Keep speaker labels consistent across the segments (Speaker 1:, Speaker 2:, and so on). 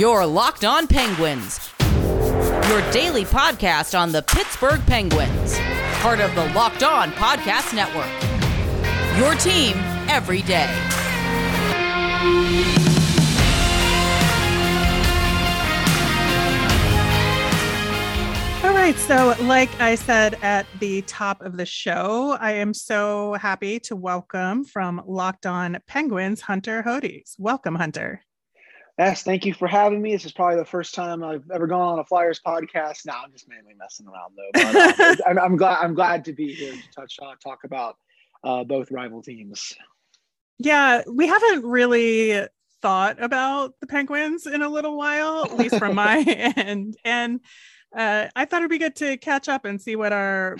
Speaker 1: Your Locked On Penguins, your daily podcast on the Pittsburgh Penguins, part of the Locked On Podcast Network. Your team every day.
Speaker 2: All right. So, like I said at the top of the show, I am so happy to welcome from Locked On Penguins, Hunter Hodies. Welcome, Hunter.
Speaker 3: Yes, thank you for having me. This is probably the first time I've ever gone on a Flyers podcast. Now I'm just mainly messing around though. But, uh, I'm, I'm, glad I'm glad to be here to touch on talk about uh, both rival teams.
Speaker 2: Yeah, we haven't really thought about the Penguins in a little while, at least from my end, and uh, I thought it'd be good to catch up and see what our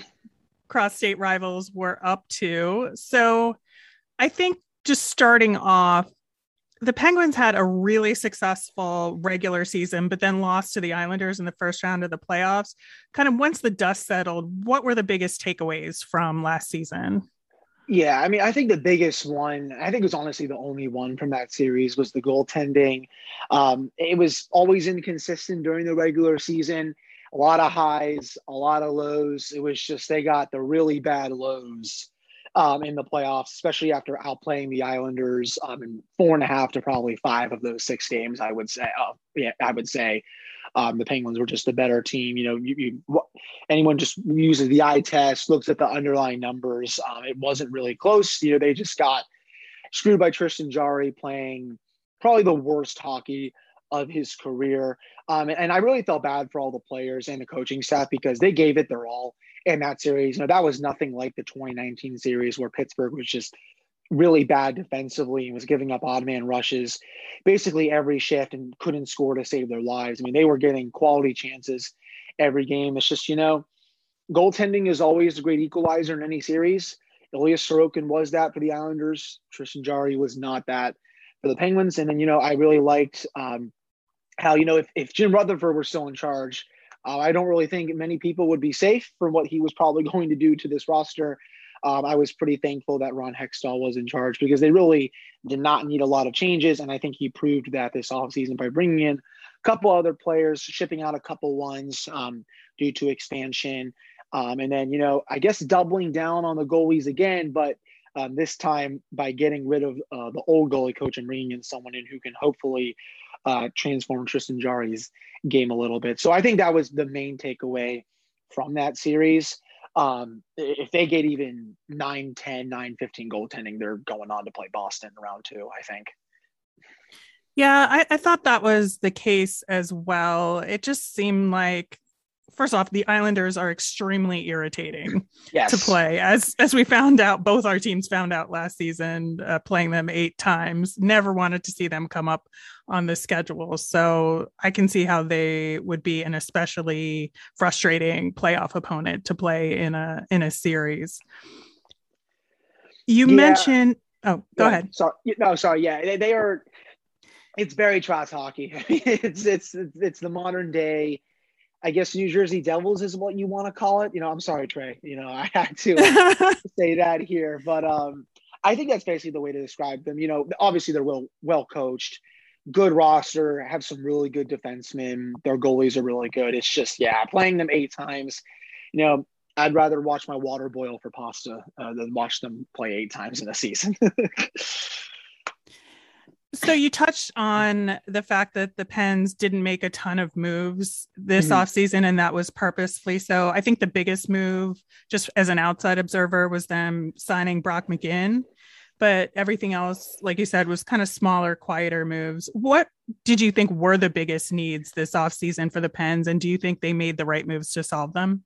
Speaker 2: cross state rivals were up to. So I think just starting off, the Penguins had a really successful regular season, but then lost to the Islanders in the first round of the playoffs. Kind of once the dust settled, what were the biggest takeaways from last season?
Speaker 3: Yeah, I mean, I think the biggest one, I think it was honestly the only one from that series was the goaltending. Um, it was always inconsistent during the regular season a lot of highs, a lot of lows. It was just they got the really bad lows um, in the playoffs, especially after outplaying the Islanders um, in four and a half to probably five of those six games. I would say, oh, yeah, I would say um, the Penguins were just a better team. You know, you, you, anyone just uses the eye test, looks at the underlying numbers. Um, it wasn't really close. You know, they just got screwed by Tristan Jarry playing probably the worst hockey of his career. Um, and I really felt bad for all the players and the coaching staff because they gave it their all in that series. You know, that was nothing like the 2019 series where Pittsburgh was just really bad defensively and was giving up odd man rushes basically every shift and couldn't score to save their lives. I mean, they were getting quality chances every game. It's just, you know, goaltending is always a great equalizer in any series. Ilya Sorokin was that for the Islanders. Tristan Jarry was not that for the Penguins. And then, you know, I really liked um, how you know if, if Jim Rutherford were still in charge, uh, I don't really think many people would be safe from what he was probably going to do to this roster. Um, I was pretty thankful that Ron Hextall was in charge because they really did not need a lot of changes, and I think he proved that this offseason by bringing in a couple other players, shipping out a couple ones um, due to expansion, um, and then you know I guess doubling down on the goalies again, but um, this time by getting rid of uh, the old goalie coach and bringing in someone in who can hopefully uh, transform Tristan Jarry's game a little bit. So I think that was the main takeaway from that series. Um, if they get even 9 10, 9 15 goaltending, they're going on to play Boston round two, I think.
Speaker 2: Yeah, I, I thought that was the case as well. It just seemed like first off, the Islanders are extremely irritating yes. to play, as as we found out. Both our teams found out last season, uh, playing them eight times. Never wanted to see them come up on the schedule, so I can see how they would be an especially frustrating playoff opponent to play in a in a series. You yeah. mentioned. Oh, go ahead.
Speaker 3: Sorry, no, sorry. Yeah, they, they are. It's very trash hockey. it's it's it's the modern day I guess New Jersey Devils is what you want to call it. You know, I'm sorry, Trey. You know, I had to say that here, but um, I think that's basically the way to describe them. You know, obviously they're well well coached, good roster, have some really good defensemen. Their goalies are really good. It's just yeah, playing them eight times. You know, I'd rather watch my water boil for pasta uh, than watch them play eight times in a season.
Speaker 2: So you touched on the fact that the Pens didn't make a ton of moves this mm-hmm. offseason, and that was purposefully so. I think the biggest move, just as an outside observer, was them signing Brock McGinn. But everything else, like you said, was kind of smaller, quieter moves. What did you think were the biggest needs this offseason for the Pens? And do you think they made the right moves to solve them?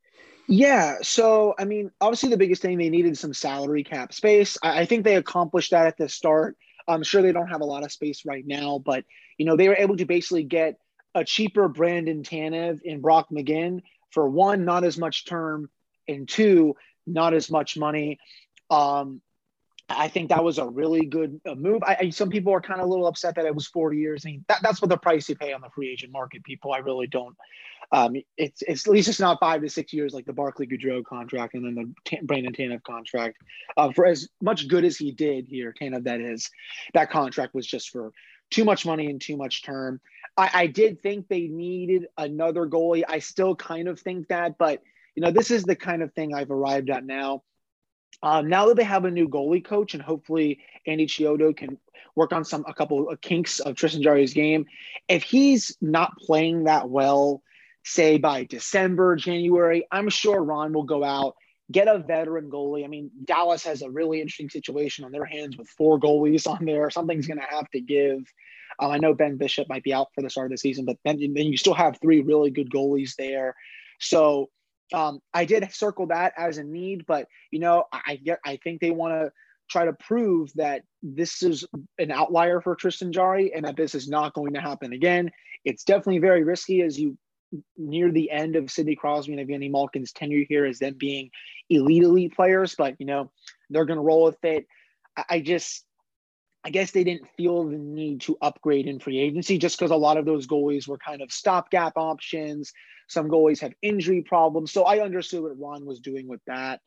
Speaker 3: Yeah. So, I mean, obviously, the biggest thing they needed some salary cap space. I, I think they accomplished that at the start I'm sure they don't have a lot of space right now, but you know they were able to basically get a cheaper Brandon Tanev and Brock McGinn for one, not as much term, and two, not as much money. Um, I think that was a really good uh, move. I, I, some people are kind of a little upset that it was 40 years. I mean, that, that's what the price you pay on the free agent market. People, I really don't. Um, it's, it's at least it's not five to six years like the Barclay Goodrow contract and then the T- Brandon Tanev contract. Uh, for as much good as he did here, Tanev that is, that contract was just for too much money and too much term. I, I did think they needed another goalie. I still kind of think that, but you know, this is the kind of thing I've arrived at now. Um, now that they have a new goalie coach, and hopefully Andy Chiodo can work on some a couple of kinks of Tristan Jarry's game. If he's not playing that well, say by December, January, I'm sure Ron will go out get a veteran goalie. I mean, Dallas has a really interesting situation on their hands with four goalies on there. Something's going to have to give. Um, I know Ben Bishop might be out for the start of the season, but then, then you still have three really good goalies there. So um, I did circle that as a need, but you know, I get I think they want to try to prove that this is an outlier for Tristan Jarry and that this is not going to happen again. It's definitely very risky as you near the end of Sidney Crosby and Evgeny Malkin's tenure here as them being elite elite players, but you know they're going to roll with it. I, I just, I guess they didn't feel the need to upgrade in free agency just because a lot of those goalies were kind of stopgap options. Some goalies have injury problems, so I understood what Ron was doing with that.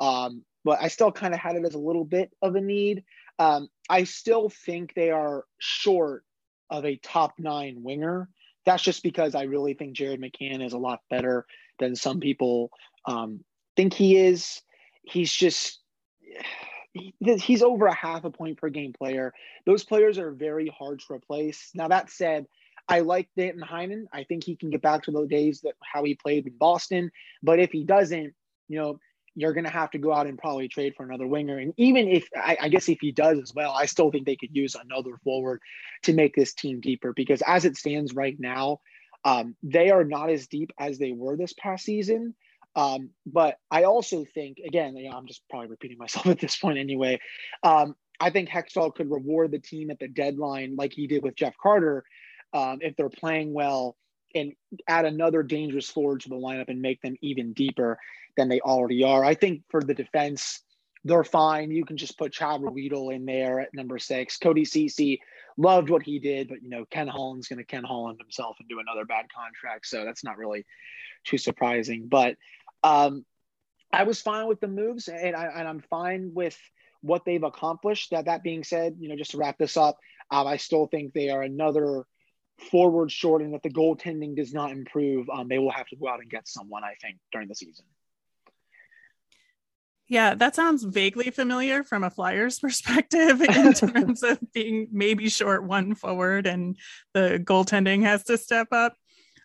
Speaker 3: Um, but I still kind of had it as a little bit of a need. Um, I still think they are short of a top nine winger that's just because I really think Jared McCann is a lot better than some people um, think he is. He's just he's over a half a point per game player. Those players are very hard to replace. Now that said, I like Danton Heinen. I think he can get back to the days that how he played in Boston. But if he doesn't, you know, you're going to have to go out and probably trade for another winger. And even if I, I, guess if he does as well, I still think they could use another forward to make this team deeper because as it stands right now, um, they are not as deep as they were this past season. Um, but I also think, again, you know, I'm just probably repeating myself at this point anyway. Um, I think Hextall could reward the team at the deadline like he did with Jeff Carter um, if they're playing well and add another dangerous forward to the lineup and make them even deeper than they already are. I think for the defense, they're fine. You can just put Chad Ruhwedel in there at number six. Cody Ceci loved what he did, but you know Ken Holland's going to Ken Holland himself and do another bad contract, so that's not really too surprising. But um, I was fine with the moves, and, I, and I'm fine with what they've accomplished. That that being said, you know, just to wrap this up, um, I still think they are another forward short, and that the goaltending does not improve, um, they will have to go out and get someone. I think during the season.
Speaker 2: Yeah, that sounds vaguely familiar from a Flyers perspective in terms of being maybe short one forward and the goaltending has to step up.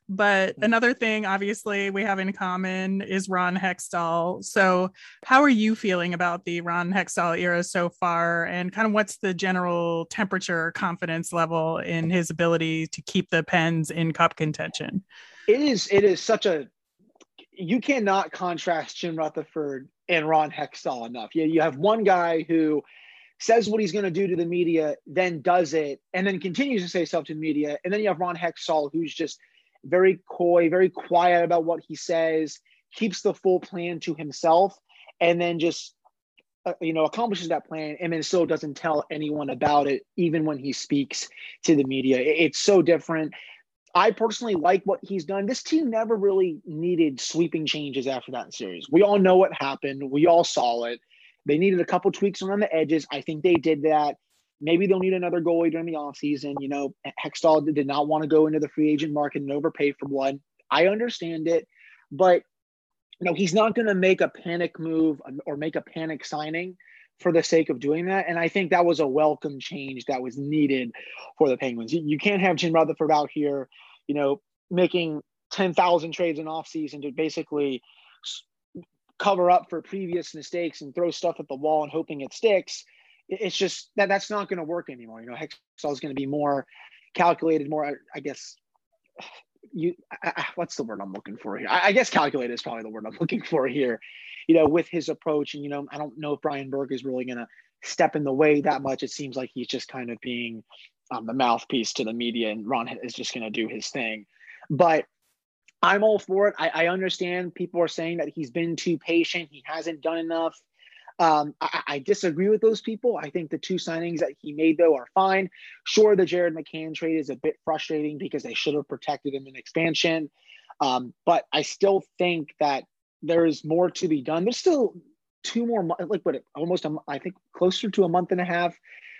Speaker 2: But mm. another thing, obviously, we have in common is Ron Hextall. So, how are you feeling about the Ron Hextall era so far? And kind of what's the general temperature confidence level in his ability to keep the Pens in cup contention?
Speaker 3: It is. It is such a. You cannot contrast Jim Rutherford and Ron Hextall enough. You, you have one guy who says what he's going to do to the media, then does it, and then continues to say stuff to the media. And then you have Ron Hextall, who's just very coy, very quiet about what he says, keeps the full plan to himself, and then just uh, you know accomplishes that plan, and then still doesn't tell anyone about it, even when he speaks to the media. It's so different. I personally like what he's done. This team never really needed sweeping changes after that series. We all know what happened. We all saw it. They needed a couple tweaks around the edges. I think they did that. Maybe they'll need another goalie during the offseason. You know, Hextall did not want to go into the free agent market and overpay for one. I understand it, but you know, he's not going to make a panic move um, or make a panic signing for the sake of doing that. And I think that was a welcome change that was needed for the Penguins. You, you can't have Jim Rutherford out here, you know, making 10,000 trades in offseason to basically cover up for previous mistakes and throw stuff at the wall and hoping it sticks. It's just that that's not going to work anymore. You know, Hextall is going to be more calculated, more, I guess, you, I, what's the word I'm looking for here? I, I guess calculated is probably the word I'm looking for here you know, with his approach. And, you know, I don't know if Brian Burke is really going to step in the way that much. It seems like he's just kind of being um, the mouthpiece to the media, and Ron is just going to do his thing. But I'm all for it. I, I, understand people are saying that he's been too patient, he hasn't done enough. Um, I, I, disagree with those people. I think the two signings that he made, though, are fine. Sure, the Jared McCann trade is a bit frustrating because they should have protected him in expansion. Um, but I still think that there is more to be done. There's still two more, like what, almost, a, I think, closer to a month and a half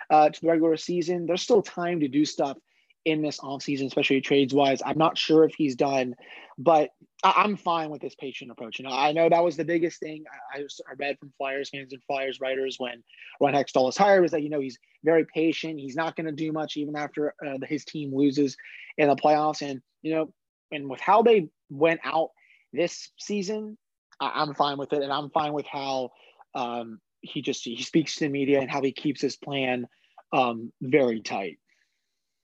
Speaker 3: uh, to the regular season. There's still time to do stuff in this offseason, especially trades wise. I'm not sure if he's done, but I, am fine with this patient approach. You know, I know that was the biggest thing I, I read from Flyers fans and Flyers writers when Ron Hextall was hired was that, you know, he's very patient. He's not going to do much even after uh, his team loses in the playoffs. And, you know, and with how they went out this season, I, am fine with it. And I'm fine with how um, he just, he speaks to the media and how he keeps his plan um, very tight.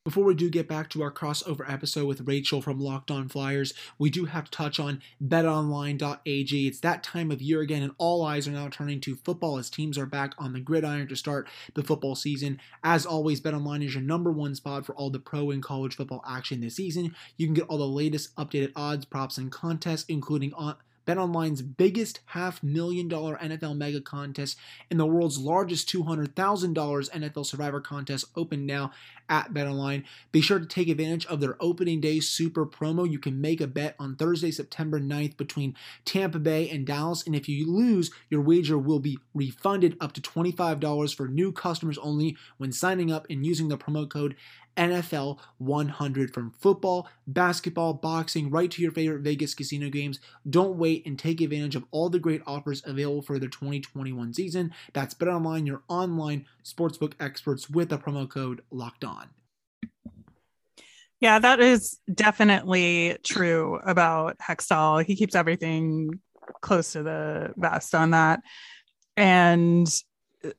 Speaker 4: Before we do get back to our crossover episode with Rachel from Locked On Flyers, we do have to touch on betonline.ag. It's that time of year again, and all eyes are now turning to football as teams are back on the gridiron to start the football season. As always, BetOnline is your number one spot for all the pro and college football action this season. You can get all the latest updated odds, props, and contests, including on BetOnline's biggest half million dollar NFL mega contest and the world's largest $200,000 NFL Survivor contest open now at BetOnline. Be sure to take advantage of their opening day super promo. You can make a bet on Thursday, September 9th between Tampa Bay and Dallas, and if you lose, your wager will be refunded up to $25 for new customers only when signing up and using the promo code NFL 100 from football, basketball, boxing, right to your favorite Vegas casino games. Don't wait and take advantage of all the great offers available for the 2021 season. That's BetOnline, your online sportsbook experts with the promo code Locked On.
Speaker 2: Yeah, that is definitely true about Hextall. He keeps everything close to the vest on that. And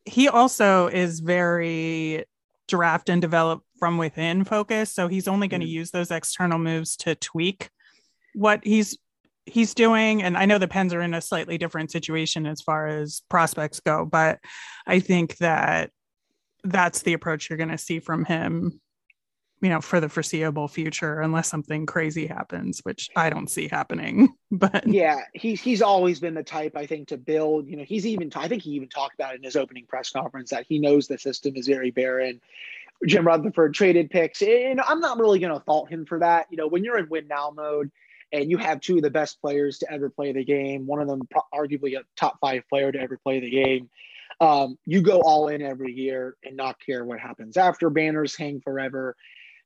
Speaker 2: he also is very draft and develop from within focus. So he's only going to mm. use those external moves to tweak what he's he's doing. And I know the Pens are in a slightly different situation as far as prospects go, but I think that that's the approach you're going to see from him you know for the foreseeable future unless something crazy happens which i don't see happening but
Speaker 3: yeah he's he's always been the type i think to build you know he's even i think he even talked about in his opening press conference that he knows the system is very barren jim rutherford traded picks and i'm not really going to fault him for that you know when you're in win now mode and you have two of the best players to ever play the game one of them arguably a top five player to ever play the game um, you go all in every year and not care what happens after banners hang forever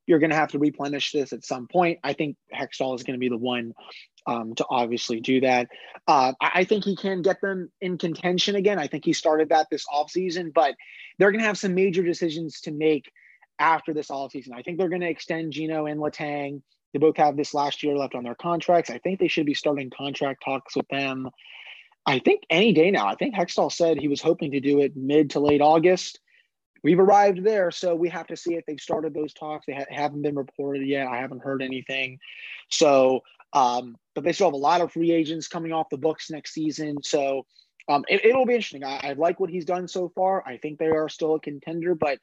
Speaker 3: you're going to have to replenish this at some point. I think Hextall is going to be the one um, to obviously do that. Uh, I think he can get them in contention again. I think he started that this offseason, but they're going to have some major decisions to make after this offseason. I think they're going to extend Gino and Letang. They both have this last year left on their contracts. I think they should be starting contract talks with them. I think any day now. I think Hextall said he was hoping to do it mid to late August we've arrived there. So we have to see if they've started those talks. They ha- haven't been reported yet. I haven't heard anything. So, um, but they still have a lot of free agents coming off the books next season. So um, it, will be interesting. I, I like what he's done so far. I think they are still a contender, but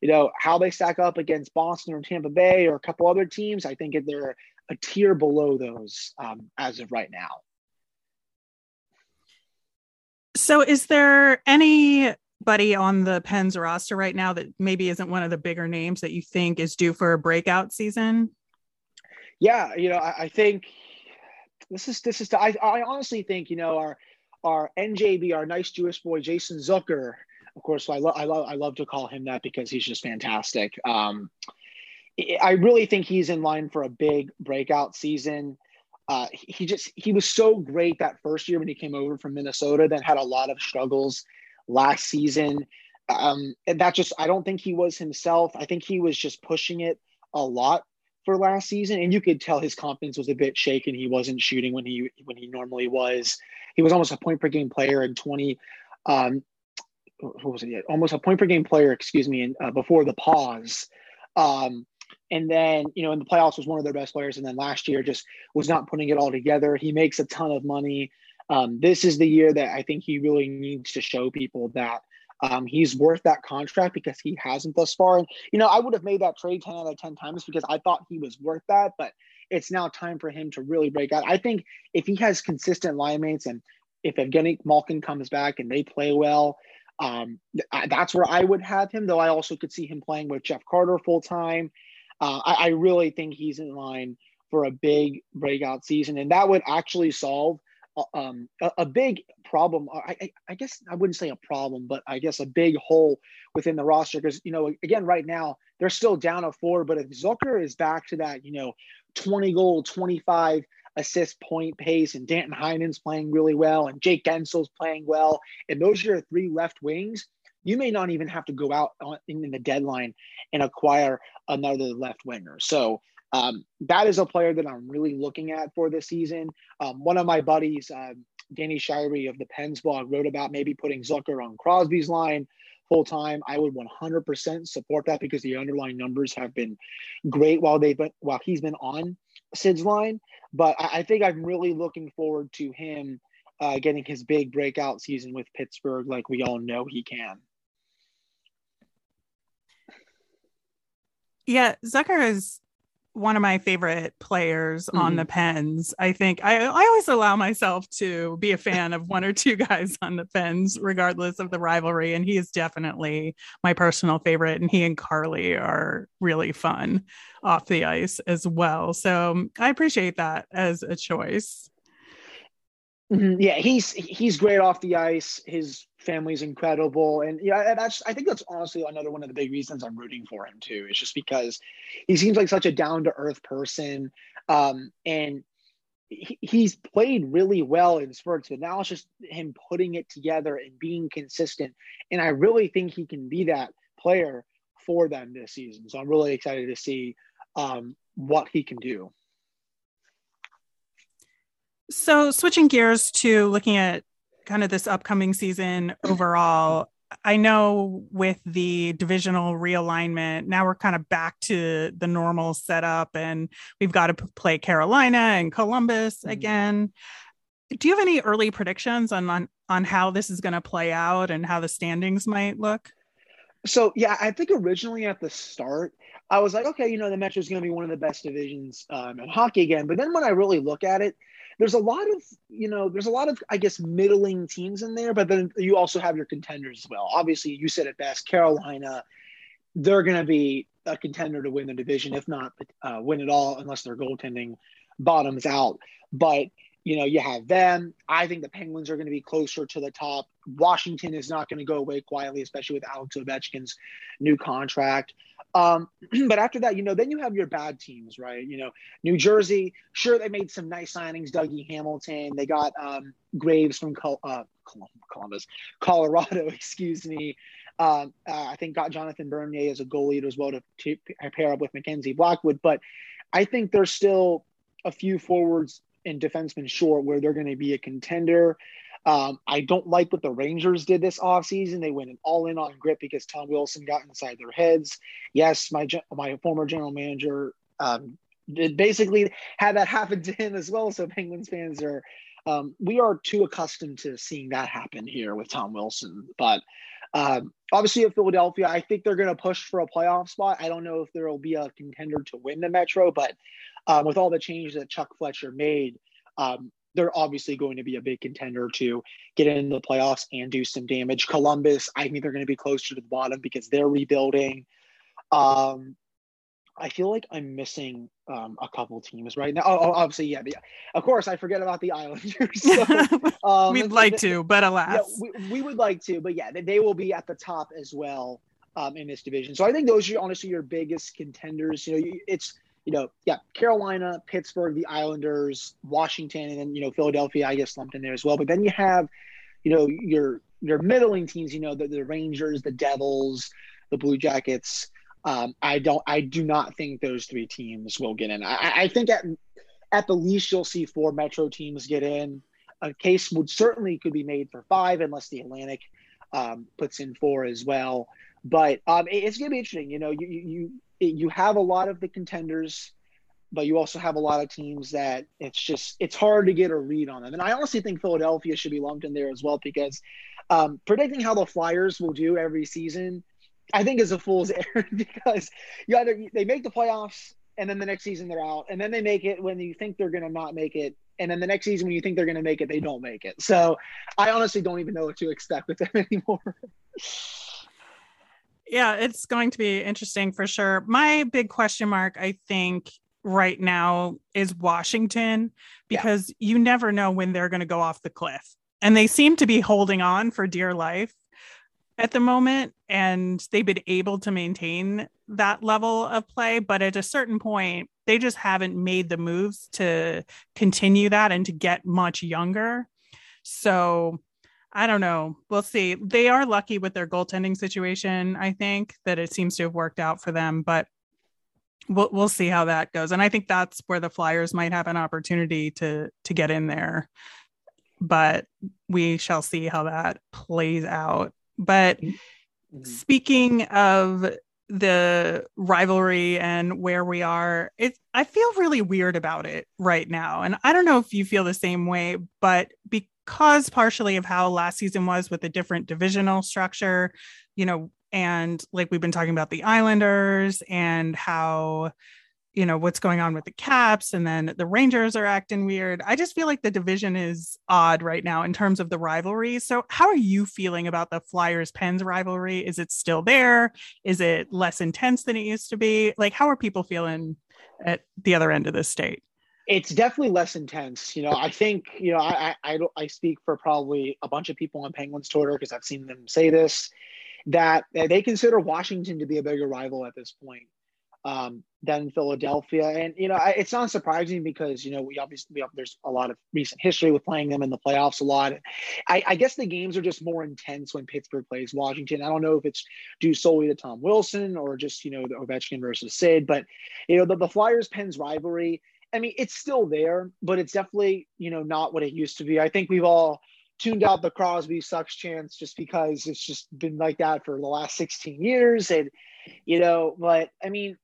Speaker 3: you know how they stack up against Boston or Tampa Bay or a couple other teams. I think they're a tier below those um, as of right now.
Speaker 2: So, is there any buddy on the Pens roster right now that maybe isn't one of the bigger names that you think is due for a breakout season?
Speaker 3: Yeah, you know, I, I think this is this is. I, I honestly think you know our our NJB, our nice Jewish boy Jason Zucker. Of course, I love I love I love to call him that because he's just fantastic. Um, I really think he's in line for a big breakout season. Uh, he just he was so great that first year when he came over from Minnesota, then had a lot of struggles last season. Um, and that just, I don't think he was himself. I think he was just pushing it a lot for last season, and you could tell his confidence was a bit shaken. He wasn't shooting when he when he normally was. He was almost a point per game player in twenty. Um, what was it? Almost a point per game player, excuse me, in, uh, before the pause. Um, and then you know in the playoffs was one of their best players, and then last year just was not putting it all together. He makes a ton of money um, this is the year that I think he really needs to show people that um, he's worth that contract because he hasn't thus far. And, you know, I would have made that trade 10 out of 10 times because I thought he was worth that, but it's now time for him to really break out. I think if he has consistent line mates and if Evgeny Malkin comes back and they play well, um, that's where I would have him, though I also could see him playing with Jeff Carter full time. Uh, I, I really think he's in line for a big breakout season, and that would actually solve um, a, a, big problem. I, I, I, guess I wouldn't say a problem, but I guess a big hole within the roster because you know again right now they're still down a four, but if Zucker is back to that you know 20 goal, 25 assist point pace, and Danton Heinen's playing really well, and Jake Guentzel's playing well, and those are your three left wings. You may not even have to go out on, in the deadline and acquire another left winger. So um, that is a player that I'm really looking at for this season. Um, one of my buddies, uh, Danny Shirey of the Pens blog, wrote about maybe putting Zucker on Crosby's line full time. I would 100% support that because the underlying numbers have been great while they've been while he's been on Sid's line. But I, I think I'm really looking forward to him uh, getting his big breakout season with Pittsburgh, like we all know he can.
Speaker 2: Yeah, Zucker is one of my favorite players mm-hmm. on the Pens. I think I, I always allow myself to be a fan of one or two guys on the Pens, regardless of the rivalry. And he is definitely my personal favorite. And he and Carly are really fun off the ice as well. So um, I appreciate that as a choice.
Speaker 3: Mm-hmm. Yeah, he's he's great off the ice. His family's incredible, and yeah, that's I think that's honestly another one of the big reasons I'm rooting for him too. Is just because he seems like such a down to earth person, um, and he, he's played really well in spurts. But now it's just him putting it together and being consistent, and I really think he can be that player for them this season. So I'm really excited to see um, what he can do.
Speaker 2: So, switching gears to looking at kind of this upcoming season overall, I know with the divisional realignment, now we're kind of back to the normal setup and we've got to play Carolina and Columbus mm-hmm. again. Do you have any early predictions on, on, on how this is going to play out and how the standings might look?
Speaker 3: So, yeah, I think originally at the start, I was like, okay, you know, the Metro is going to be one of the best divisions um, in hockey again. But then when I really look at it, there's a lot of you know there's a lot of i guess middling teams in there but then you also have your contenders as well. Obviously you said it best carolina they're going to be a contender to win the division if not uh, win it all unless their goaltending bottoms out. But you know you have them. I think the penguins are going to be closer to the top washington is not going to go away quietly especially with alex ovechkin's new contract um, but after that, you know, then you have your bad teams, right? You know, New Jersey, sure, they made some nice signings. Dougie Hamilton, they got um, Graves from Col- uh, Columbus, Colorado, excuse me. Um, uh, I think got Jonathan Bernier as a goalie as well to, to pair up with Mackenzie Blackwood. But I think there's still a few forwards and defensemen short where they're going to be a contender. Um, I don't like what the Rangers did this offseason. They went an all in on grit because Tom Wilson got inside their heads. Yes, my my former general manager um, basically had that happen to him as well. So Penguins fans are um, we are too accustomed to seeing that happen here with Tom Wilson. But um, obviously, at Philadelphia, I think they're going to push for a playoff spot. I don't know if there will be a contender to win the Metro, but um, with all the changes that Chuck Fletcher made, um, they're obviously going to be a big contender to get into the playoffs and do some damage. Columbus, I think they're going to be closer to the bottom because they're rebuilding. Um, I feel like I'm missing um, a couple teams right now. Oh, oh obviously, yeah. Of course, I forget about the Islanders. So,
Speaker 2: um, We'd like to, but alas,
Speaker 3: yeah, we, we, would like to, but yeah, they, they will be at the top as well um, in this division. So I think those are honestly your biggest contenders. You know, it's you know, yeah, Carolina, Pittsburgh, the Islanders, Washington, and then you know Philadelphia, I guess lumped in there as well. But then you have, you know, your your middling teams. You know, the, the Rangers, the Devils, the Blue Jackets. Um, I don't, I do not think those three teams will get in. I, I think at at the least you'll see four Metro teams get in. A case would certainly could be made for five, unless the Atlantic um, puts in four as well. But um, it, it's going to be interesting. You know, you you you have a lot of the contenders, but you also have a lot of teams that it's just it's hard to get a read on them. And I honestly think Philadelphia should be lumped in there as well because um, predicting how the Flyers will do every season, I think is a fool's errand because you either they make the playoffs and then the next season they're out, and then they make it when you think they're going to not make it, and then the next season when you think they're going to make it, they don't make it. So I honestly don't even know what to expect with them anymore
Speaker 2: yeah, it's going to be interesting for sure. My big question mark, I think, right now is Washington because yeah. you never know when they're going to go off the cliff. And they seem to be holding on for dear life at the moment and they've been able to maintain that level of play but at a certain point they just haven't made the moves to continue that and to get much younger so i don't know. We'll see. They are lucky with their goaltending situation i think that it seems to have worked out for them but we'll, we'll see how that goes. And i think that's where the flyers might have an opportunity to to get in there. But we shall see how that plays out. But mm-hmm. speaking of the rivalry and where we are, it I feel really weird about it right now. And I don't know if you feel the same way, but because partially of how last season was with a different divisional structure, you know, and like we've been talking about the Islanders and how you know what's going on with the caps and then the rangers are acting weird. I just feel like the division is odd right now in terms of the rivalry. So how are you feeling about the flyers pens rivalry? Is it still there? Is it less intense than it used to be? Like how are people feeling at the other end of the state
Speaker 3: it's definitely less intense you know i think you know i i, I speak for probably a bunch of people on penguins twitter because i've seen them say this that they consider washington to be a bigger rival at this point um, than Philadelphia. And, you know, I, it's not surprising because, you know, we obviously, we there's a lot of recent history with playing them in the playoffs a lot. I, I, guess the games are just more intense when Pittsburgh plays Washington. I don't know if it's due solely to Tom Wilson or just, you know, the Ovechkin versus Sid, but, you know, the, the Flyers Pens rivalry, I mean, it's still there, but it's definitely, you know, not what it used to be. I think we've all, tuned out the Crosby sucks chance just because it's just been like that for the last 16 years. And, you know, but I mean,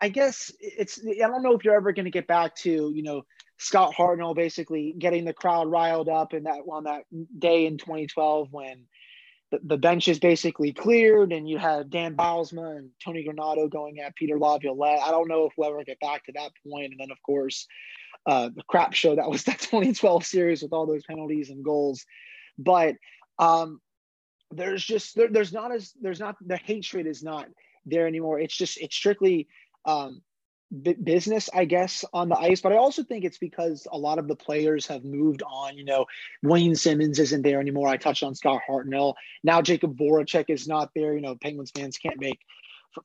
Speaker 3: I guess it's I don't know if you're ever going to get back to you know Scott Hartnell basically getting the crowd riled up in that on that day in 2012 when the, bench is basically cleared and you had Dan Bylsma and Tony Granato going at Peter Laviolette. I don't know if we'll ever get back to that point. And then of course uh, the crap show that was that 2012 series with all those penalties and goals. But um, there's just there, there's not as there's not the hatred is not there anymore. It's just it's strictly um, business, I guess, on the ice. But I also think it's because a lot of the players have moved on. You know, Wayne Simmonds isn't there anymore. I touched on Scott Hartnell. Now Jakub Voracek is not there. You know, Penguins fans can't make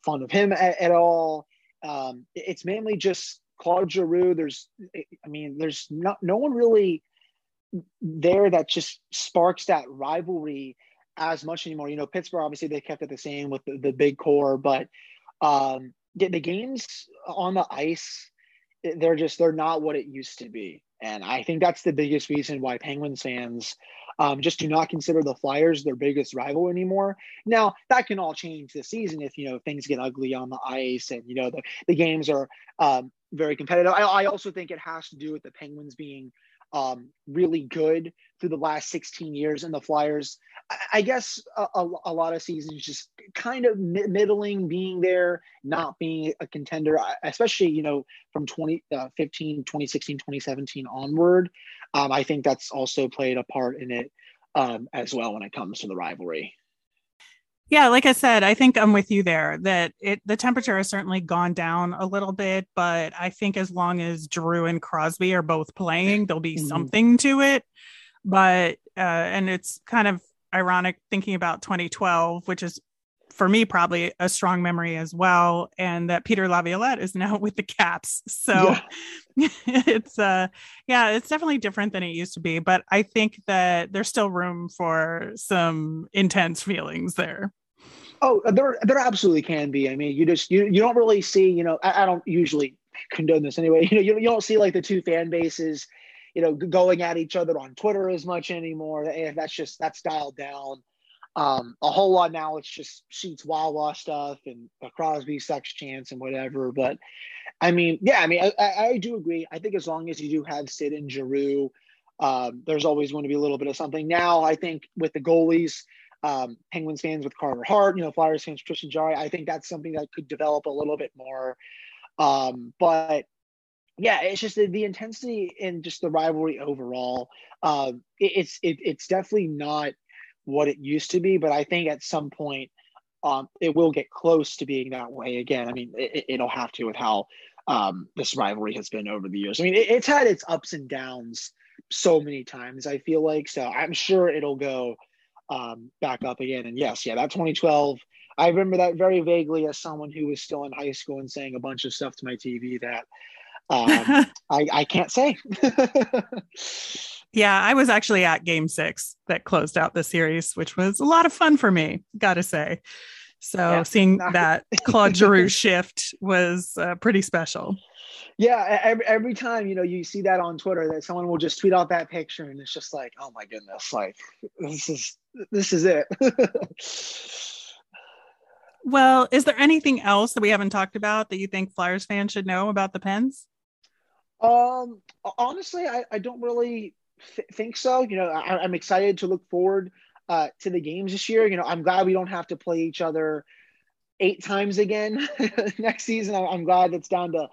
Speaker 3: fun of him at, at all. Um, it's mainly just Claude Giroux. There's, I mean, there's not no one really there that just sparks that rivalry as much anymore. You know, Pittsburgh obviously they kept it the same with the, the big core, but um, the, games on the ice they're just they're not what it used to be. And i think that's the biggest reason why penguins fans um, just do not consider the flyers their biggest rival anymore. Now that can all change this season if you know things get ugly on the ice and you know the, the games are um, very competitive. I, I also think it has to do with the penguins being um, really good through the last 16 years. And the Flyers, I guess, a, a, a lot of seasons just kind of middling, being there, not being a contender, especially, you know, from 2015, uh, 2016, 2017 onward. Um, I think that's also played a part in it um, as well when it comes to the rivalry.
Speaker 2: Yeah, like I said, I think I'm with you there that it the temperature has certainly gone down a little bit, but I think as long as Giroux and Crosby are both playing, there'll be mm-hmm. something to it. But uh and it's kind of ironic thinking about 2012, which is for me probably a strong memory as well and that peter laviolette is now with the caps. So yeah. it's uh yeah it's definitely different than it used to be but i think that there's still room for some intense feelings there.
Speaker 3: Oh there there absolutely can be. I mean you just you, you don't really see you know I, I don't usually condone this anyway. You know you, you don't see like the two fan bases you know going at each other on twitter as much anymore and that's just that's dialed down um, a whole lot now it's just Sheets Wawa stuff and Crosby sucks chance and whatever. But I mean, yeah, I mean, I, I, do agree. I think as long as you do have Sid and Giroux, um, there's always going to be a little bit of something. Now, I think with the goalies, um, Penguins fans with Carter Hart, you know, Flyers fans Tristan Jarry, I think that's something that could develop a little bit more. Um, but yeah, it's just the, the, intensity and just the rivalry overall. Um, it, it's it, it's definitely not what it used to be. But I think at some point, um, it will get close to being that way again. I mean, it, will have to with how um, this rivalry has been over the years. I mean, it, it's had its ups and downs so many times. I feel like so. I'm sure it'll go um, back up again. And yes, yeah, that 2012. I remember that very vaguely as someone who was still in high school and saying a bunch of stuff to my TV that um, I, I can't say.
Speaker 2: yeah, I was actually at game six that closed out the series, which was a lot of fun for me, gotta say. So yeah, seeing not- that Claude Giroux shift was uh, pretty special.
Speaker 3: Yeah, every, every time you know you see that on Twitter that someone will just tweet out that picture and it's just like, oh my goodness, like this is this is it.
Speaker 2: well, is there anything else that we haven't talked about that you think Flyers fans should know about the Pens?
Speaker 3: Um, honestly, I, I don't really th- think so. You know, I, I'm excited to look forward uh, to the games this year. You know, I'm glad we don't have to play each other eight times again next season. I, am glad it's down to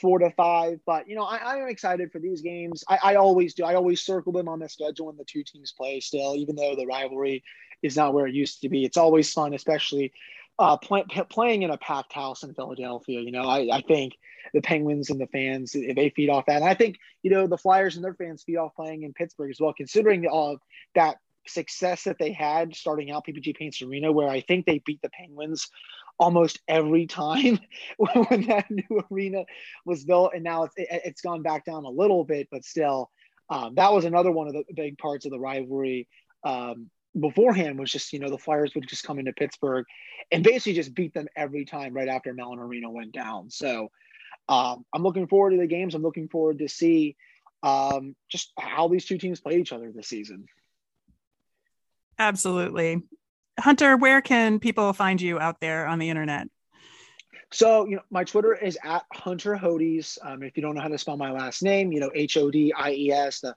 Speaker 3: four to five. But you know, I, am excited for these games. I, I, always do. I always circle them on the schedule when the two teams play. Still, even though the rivalry is not where it used to be, it's always fun, especially uh, play, playing in a packed house in Philadelphia. You know, I, I think the Penguins and the fans they feed off that, and I think you know the Flyers and their fans feed off playing in Pittsburgh as well, considering all that success that they had starting out PPG Paints Arena, where I think they beat the Penguins almost every time when that new arena was built, and now it's it's gone back down a little bit, but still, um, that was another one of the big parts of the rivalry. Um, beforehand was just you know the Flyers would just come into Pittsburgh and basically just beat them every time right after Mellon Arena went down. So um, I'm looking forward to the games. I'm looking forward to see um, just how these two teams play each other this season.
Speaker 2: Absolutely. Hunter, where can people find you out there on the internet?
Speaker 3: So, you know, my Twitter is at Hunter Hodies. Um, if you don't know how to spell my last name, you know, H O D I E S. The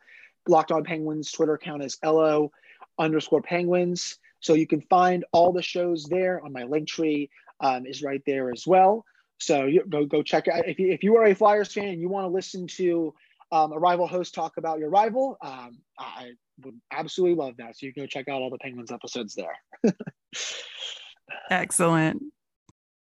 Speaker 3: Locked On Penguins Twitter account is L O underscore Penguins. So you can find all the shows there on my link tree um, is right there as well. So you go go check out if you if you are a Flyers fan and you want to listen to um, a rival host talk about your rival, um, I would absolutely love that. So you can go check out all the Penguins episodes there.
Speaker 2: Excellent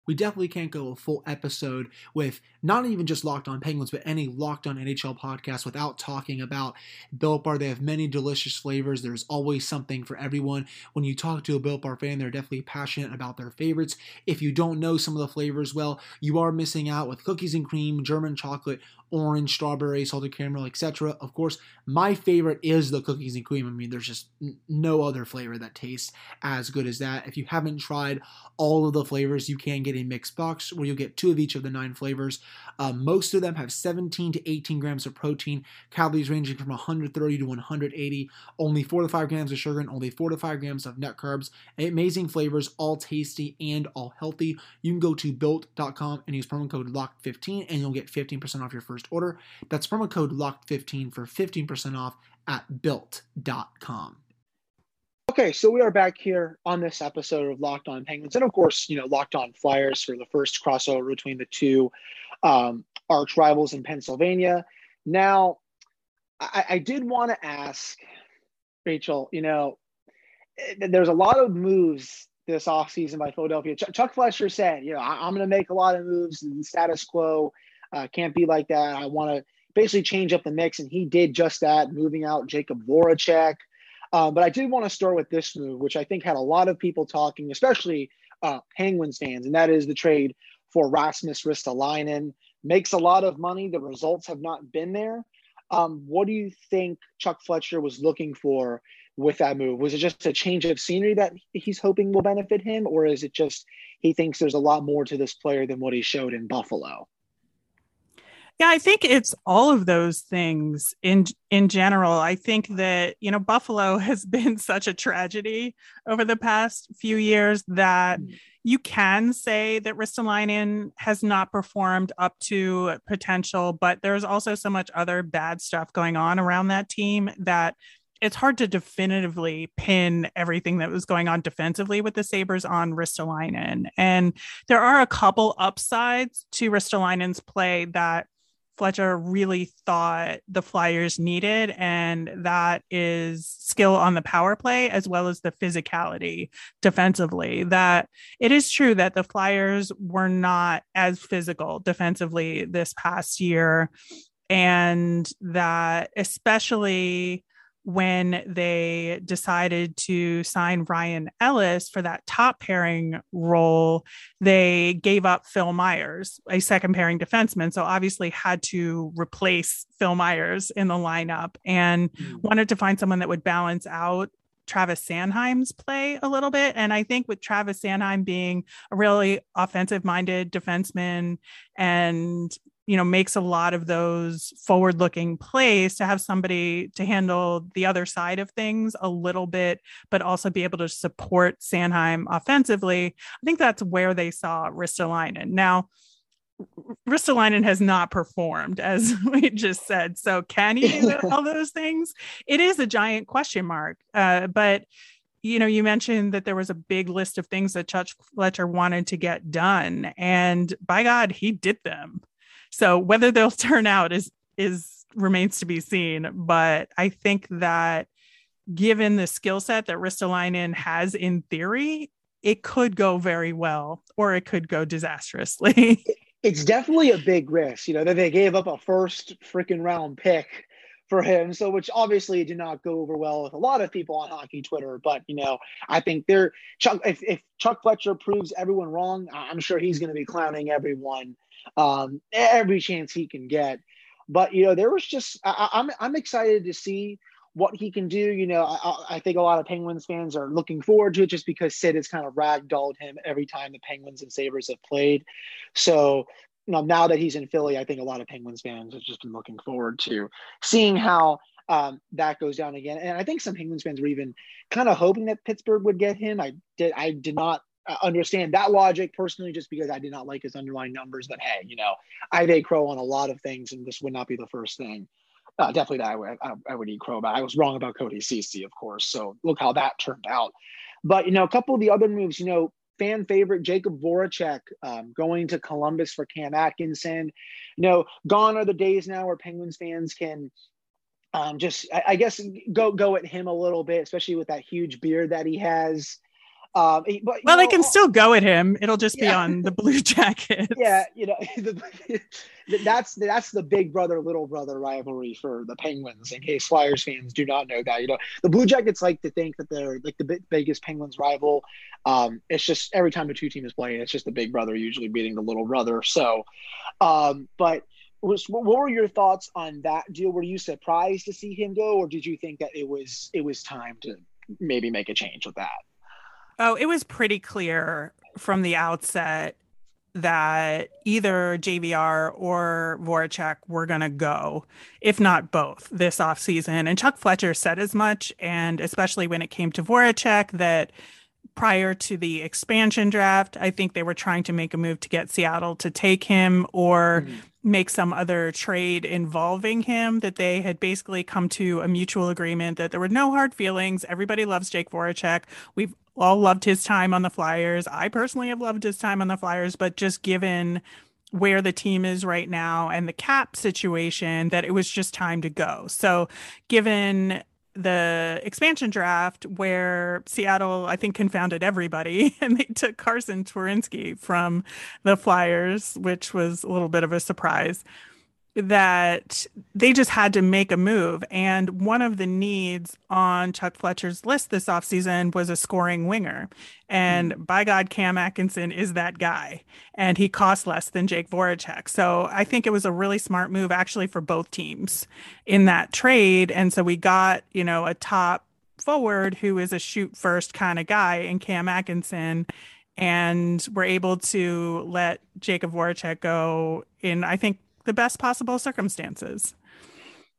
Speaker 4: we definitely can't go a full episode with not even just Locked On Penguins, but any Locked On NHL podcast without talking about Built Bar. They have many delicious flavors. There's always something for everyone. When you talk to a Built Bar fan, they're definitely passionate about their favorites. If you don't know some of the flavors well, you are missing out with cookies and cream, German chocolate, orange, strawberry, salted caramel, etc. Of course, my favorite is the cookies and cream. I mean, there's just no other flavor that tastes as good as that. If you haven't tried all of the flavors, you can get a mixed box where you'll get two of each of the nine flavors. Uh, most of them have 17 to 18 grams of protein, calories ranging from 130 to 180, only 4 to 5 grams of sugar, and only 4 to 5 grams of net carbs. Amazing flavors, all tasty and all healthy. You can go to built.com and use promo code LOCK15 and you'll get 15% off your first order. That's promo code LOCKED15 for 15% off at built.com.
Speaker 3: Okay, so we are back here on this episode of Locked On Penguins, and of course, you know, Locked On Flyers for the first crossover between the two um, arch rivals in Pennsylvania. Now, I, I did want to ask Rachel, you know, eh, there's a lot of moves this offseason by Philadelphia. Ch- Chuck Fletcher said, you know, I- am going to make a lot of moves. And status quo uh, can't be like that. I want to basically change up the mix, and he did just that, moving out Jakub Voracek. Uh, but I did want to start with this move, which I think had a lot of people talking, especially uh, Penguins fans, and that is the trade for Rasmus Ristolainen. Makes a lot of money. The results have not been there. Um, what do you think Chuck Fletcher was looking for with that move? Was it just a change of scenery that he's hoping will benefit him, or is it just he thinks there's a lot more to this player than what he showed in Buffalo?
Speaker 2: Yeah, I think it's all of those things in in general. I think that, you know, Buffalo has been such a tragedy over the past few years that mm. you can say that Ristolainen has not performed up to potential, but there's also so much other bad stuff going on around that team that it's hard to definitively pin everything that was going on defensively with the Sabres on Ristolainen. And there are a couple upsides to Ristolainen's play that Fletcher really thought the Flyers needed, and that is skill on the power play as well as the physicality defensively. That it is true that the Flyers were not as physical defensively this past year, and that especially when they decided to sign Ryan Ellis for that top pairing role, they gave up Phil Myers, a second pairing defenseman. So obviously had to replace Phil Myers in the lineup and mm. wanted to find someone that would balance out Travis Sanheim's play a little bit. And I think with Travis Sanheim being a really offensive minded defenseman and you know makes a lot of those forward looking plays to have somebody to handle the other side of things a little bit but also be able to support Sanheim offensively. I think that's where they saw Ristolainen. Now Ristolainen has not performed as we just said. So can he do all those things? It is a giant question mark. Uh, but you know, you mentioned that there was a big list of things that Chuck Fletcher wanted to get done, and by God, he did them. So whether they'll turn out is is remains to be seen. But I think that given the skill set that Ristolainen has in theory, it could go very well or it could go disastrously.
Speaker 3: it's definitely a big risk, you know, that they gave up a first freaking round pick for him. So, which obviously did not go over well with a lot of people on hockey Twitter. But you know, I think they're Chuck. If, if Chuck Fletcher proves everyone wrong, I'm sure he's going to be clowning everyone um, every chance he can get. But you know, there was just I, am I'm, I'm excited to see what he can do. You know, I, I, think a lot of Penguins fans are looking forward to it just because Sid has kind of ragdolled him every time the Penguins and Sabres have played. So, you know, now that he's in Philly, I think a lot of Penguins fans have just been looking forward to seeing how um, that goes down again. And I think some Penguins fans were even kind of hoping that Pittsburgh would get him. I did I did not understand that logic personally, just because I did not like his underlying numbers. But hey, you know, I have Crow on a lot of things, and this would not be the first thing. Uh, definitely that I would, I, I would eat Crow about. I was wrong about Cody Ceci, of course. So look how that turned out. But you know, a couple of the other moves, you know, fan favorite Jakub Voracek um, going to Columbus for Cam Atkinson. You know, gone are the days now where Penguins fans can um, just, I, I, guess, go go at him a little bit, especially with that huge beard that he has. Um, but,
Speaker 2: well, know, they can still go at him. It'll just yeah. be on the Blue Jackets.
Speaker 3: Yeah, you know, the, that's that's the big brother little brother rivalry for the Penguins. In case Flyers fans do not know that, you know, the Blue Jackets like to think that they're like the biggest Penguins rival. Um, it's just every time the two teams play, it's just the big brother usually beating the little brother. So, um, but was, what were your thoughts on that deal? Were you surprised to see him go, or did you think that it was it was time to maybe make a change with that?
Speaker 2: Oh, it was pretty clear from the outset that either JVR or Voracek were going to go, if not both, this offseason. And Chuck Fletcher said as much. And especially when it came to Voracek, that prior to the expansion draft, I think they were trying to make a move to get Seattle to take him or mm-hmm. make some other trade involving him. That they had basically come to a mutual agreement that there were no hard feelings. Everybody loves Jake Voracek. We've all loved his time on the Flyers. I personally have loved his time on the Flyers, but just given where the team is right now and the cap situation, that it was just time to go. So, given the expansion draft where Seattle, I think, confounded everybody and they took Carson Twarynski from the Flyers, which was a little bit of a surprise that they just had to make a move. And one of the needs on Chuck Fletcher's list this offseason was a scoring winger. And mm. by God, Cam Atkinson is that guy. And he costs less than Jake Voracek. So I think it was a really smart move actually for both teams in that trade. And so we got, you know, a top forward who is a shoot first kind of guy in Cam Atkinson and we're able to let Jakub Voracek go in, I think, the best possible circumstances.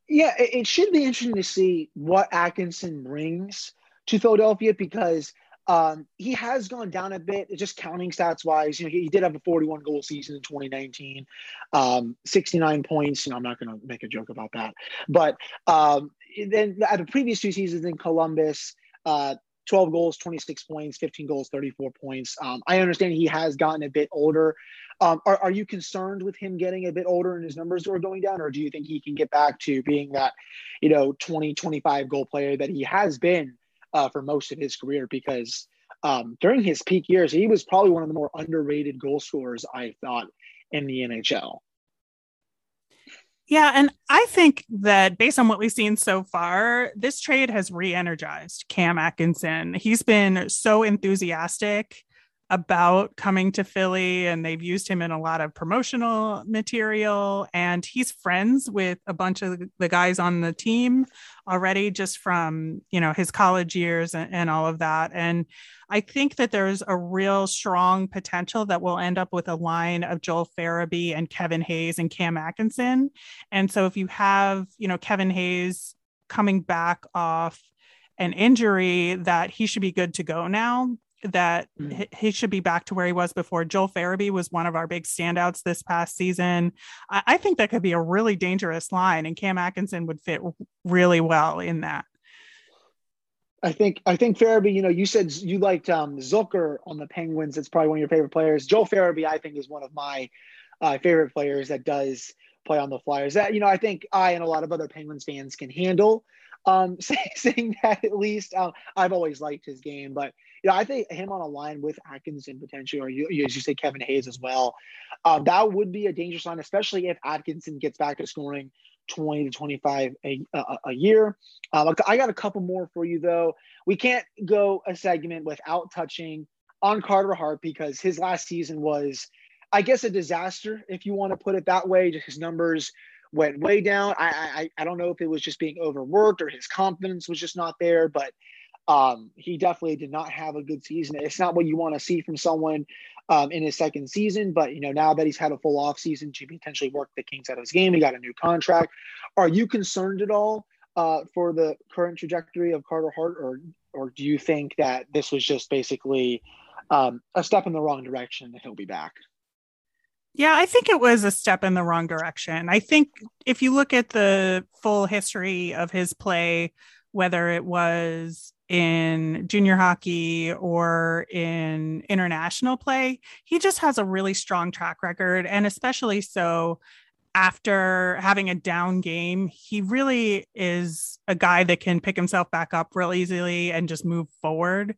Speaker 3: Yeah, it should be interesting to see what Atkinson brings to Philadelphia because um, he has gone down a bit, just counting stats wise. You know, he, he did have a 41 goal season in 2019, um, 69 points. You know, I'm not going to make a joke about that, but um, then at the previous two seasons in Columbus, uh, 12 goals, 26 points, 15 goals, 34 points. Um, I understand he has gotten a bit older, Um, are, are you concerned with him getting a bit older and his numbers are going down, or do you think he can get back to being that, you know, 20, 25 goal player that he has been uh, for most of his career? Because um, during his peak years, he was probably one of the more underrated goal scorers I thought in the NHL.
Speaker 2: Yeah, and I think that based on what we've seen so far, this trade has re-energized Cam Atkinson. He's been so enthusiastic about coming to Philly, and they've used him in a lot of promotional material. And he's friends with a bunch of the guys on the team already, just from you know his college years and, and all of that. And I think that there's a real strong potential that we'll end up with a line of Joel Farabee and Kevin Hayes and Cam Atkinson. And so if you have you know Kevin Hayes coming back off an injury that he should be good to go now that mm. he should be back to where he was before. Joel Farabee was one of our big standouts this past season. I, I think that could be a really dangerous line, and Cam Atkinson would fit really well in that.
Speaker 3: I think I think Farabee, you know, you said you liked um, Zucker on the Penguins. It's probably one of your favorite players. Joel Farabee, I think, is one of my uh, favorite players that does play on the Flyers. That you know, I think I and a lot of other Penguins fans can handle. Um, saying that at least uh, I've always liked his game, but you know, I think him on a line with Atkinson potentially, or you, as you say, Kevin Hayes as well, um, that would be a dangerous line, especially if Atkinson gets back to scoring 20 to 25 a, a, a year. Um, I got a couple more for you, though. We can't go a segment without touching on Carter Hart because his last season was, I guess, a disaster, if you want to put it that way. Just his numbers went way down. I, I I don't know if it was just being overworked or his confidence was just not there, but um, he definitely did not have a good season. It's not what you want to see from someone um, in his second season, but you know now that he's had a full off season to potentially work the Kings out of his game, he got a new contract. Are you concerned at all uh, for the current trajectory of Carter Hart, or or do you think that this was just basically um, a step in the wrong direction and he'll be back?
Speaker 2: Yeah, I think it was a step in the wrong direction. I think if you look at the full history of his play, whether it was in junior hockey or in international play. He just has a really strong track record, and especially so after having a down game, he really is a guy that can pick himself back up real easily and just move forward.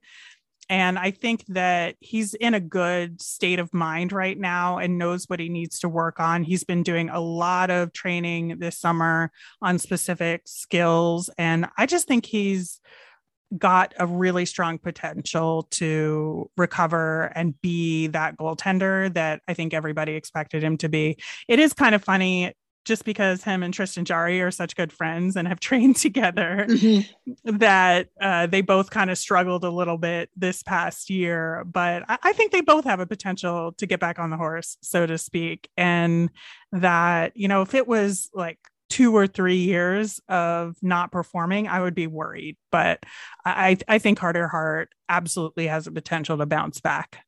Speaker 2: And I think that he's in a good state of mind right now and knows what he needs to work on. He's been doing a lot of training this summer on specific skills. And I just think he's got a really strong potential to recover and be that goaltender that I think everybody expected him to be. It is kind of funny just because him and Tristan Jarry are such good friends and have trained together mm-hmm. that uh, they both kind of struggled a little bit this past year. But I-, I think they both have a potential to get back on the horse, so to speak. And that, you know, if it was like two or three years of not performing, I would be worried. But I, I think Carter Hart absolutely has the potential to bounce back.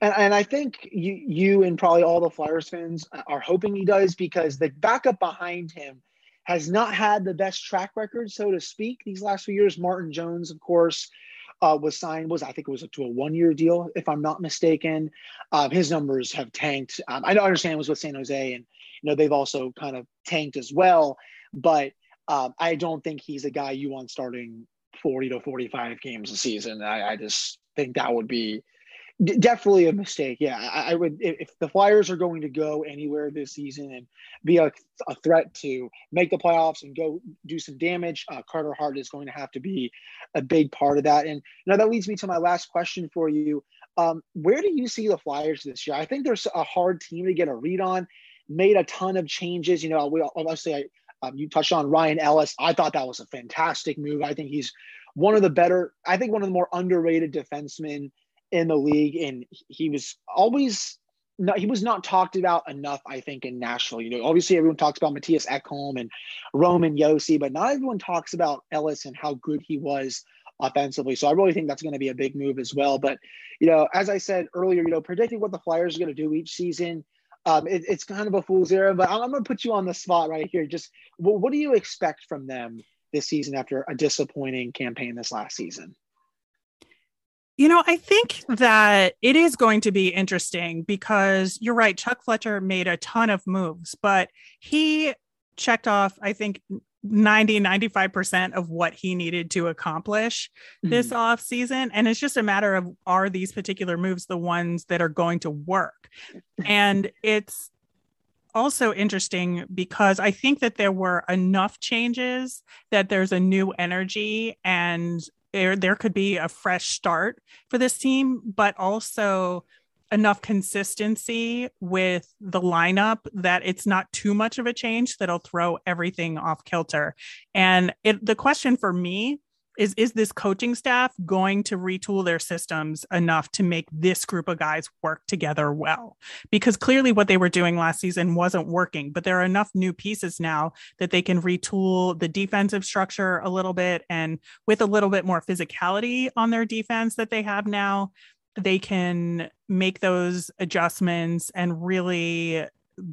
Speaker 3: And, and I think you, you and probably all the Flyers fans are hoping he does because the backup behind him has not had the best track record, so to speak, these last few years. Martin Jones, of course, uh, was signed was I think it was to a one year deal if I'm not mistaken. Um, his numbers have tanked. Um, I understand it was with San Jose and know they've also kind of tanked as well, but um, I don't think he's a guy you want starting 40 to 45 games a season. I, I just think that would be D- definitely a mistake. Yeah, I, I, would. If the Flyers are going to go anywhere this season and be a, a threat to make the playoffs and go do some damage, uh, Carter Hart is going to have to be a big part of that. And now that leads me to my last question for you. Um, where do you see the Flyers this year? I think there's a hard team to get a read on. Made a ton of changes. You know, we obviously I, um, you touched on Ryan Ellis. I thought that was a fantastic move. I think he's one of the better. I think one of the more underrated defensemen in the league, and he was always he was not talked about enough, I think, in Nashville. You know, obviously everyone talks about Mattias Ekholm and Roman Josi, but not everyone talks about Ellis and how good he was offensively. So I really think that's going to be a big move as well. But you know, as I said earlier, you know, predicting what the Flyers are going to do each season, um, it, it's kind of a fool's errand. But I'm, I'm going to put you on the spot right here. Just what do you expect from them this season after a disappointing campaign this last season?
Speaker 2: You know, I think that it is going to be interesting because you're right. Chuck Fletcher made a ton of moves, but he checked off, I think, 90, 95% of what he needed to accomplish mm-hmm. this off season. And it's just a matter of are these particular moves the ones that are going to work? and it's also interesting because I think that there were enough changes that there's a new energy and there there could be a fresh start for this team, but also enough consistency with the lineup that it's not too much of a change that'll throw everything off kilter. And it, the question for me is is this coaching staff going to retool their systems enough to make this group of guys work together well because clearly what they were doing last season wasn't working but there are enough new pieces now that they can retool the defensive structure a little bit and with a little bit more physicality on their defense that they have now they can make those adjustments and really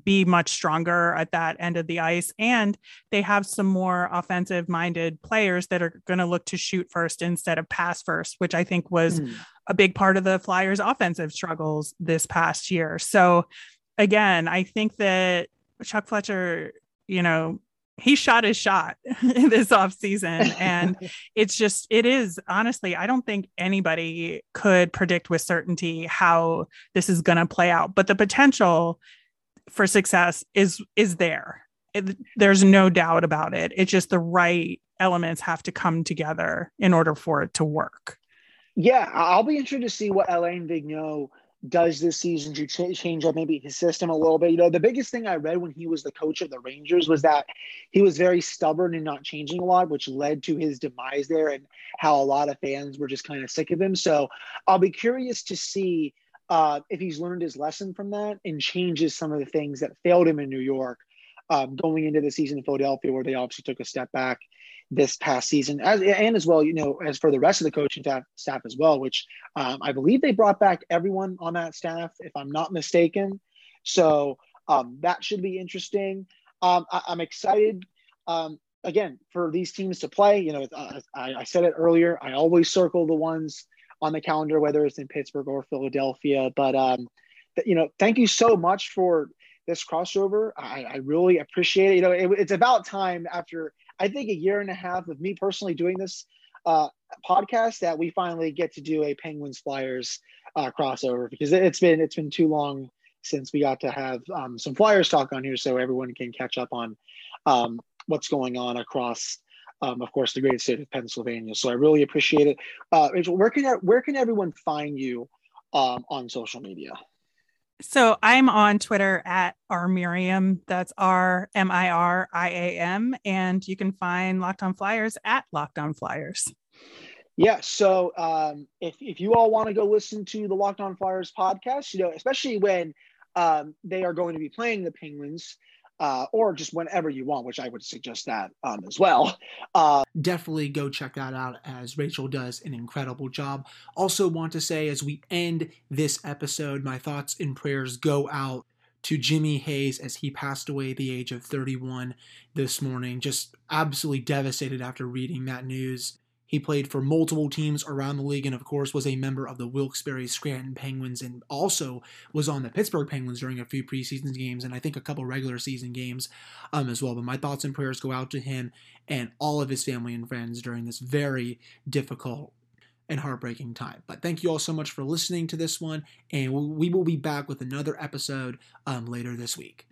Speaker 2: be much stronger at that end of the ice. And they have some more offensive minded players that are going to look to shoot first instead of pass first, which I think was mm. a big part of the Flyers' offensive struggles this past year. So, again, I think that Chuck Fletcher, you know, he shot his shot this off season and it's just it is honestly i don't think anybody could predict with certainty how this is going to play out but the potential for success is is there. It, there's no doubt about it. It's just the right elements have to come together in order for it to work.
Speaker 3: Yeah, I'll be interested to see what Alain Vigneault does this season to ch- change up maybe his system a little bit. You know, the biggest thing I read when he was the coach of the Rangers was that he was very stubborn and not changing a lot, which led to his demise there and how a lot of fans were just kind of sick of him. So I'll be curious to see uh, if he's learned his lesson from that and changes some of the things that failed him in New York um, going into the season in Philadelphia, where they obviously took a step back this past season, as, and as well, you know, as for the rest of the coaching staff, staff as well, which um, I believe they brought back everyone on that staff, if I'm not mistaken. So um, that should be interesting. Um, I, am excited um, again for these teams to play. You know, uh, I, I, said it earlier. I always circle the ones on the calendar, whether it's in Pittsburgh or Philadelphia. But um, you know, thank you so much for this crossover. I, I really appreciate it. You know, it, it's about time after I think a year and a half of me personally doing this uh, podcast that we finally get to do a Penguins Flyers uh, crossover because it's been it's been too long since we got to have um, some Flyers talk on here, so everyone can catch up on um, what's going on across um, of course, the great state of Pennsylvania. So I really appreciate it. Uh, Rachel, where can where can everyone find you um, on social media?
Speaker 2: So I'm on Twitter at R Miriam. That's R M I R I A M, and you can find Locked On Flyers at Locked On Flyers.
Speaker 3: Yeah. So um, if if you all want to go listen to the Locked On Flyers podcast, you know, especially when um, they are going to be playing the Penguins uh, or just whenever you want, which I would suggest that um, as well. Uh,
Speaker 4: Definitely go check that out as Rachel does an incredible job. Also, want to say as we end this episode, my thoughts and prayers go out to Jimmy Hayes as he passed away at the age of 31 this morning. Just absolutely devastated after reading that news. He played for multiple teams around the league and, of course, was a member of the Wilkes-Barre Scranton Penguins and also was on the Pittsburgh Penguins during a few preseason games and I think a couple regular season games um, as well. But my thoughts and prayers go out to him and all of his family and friends during this very difficult and heartbreaking time. But thank you all so much for listening to this one, and we will be back with another episode um, later this week.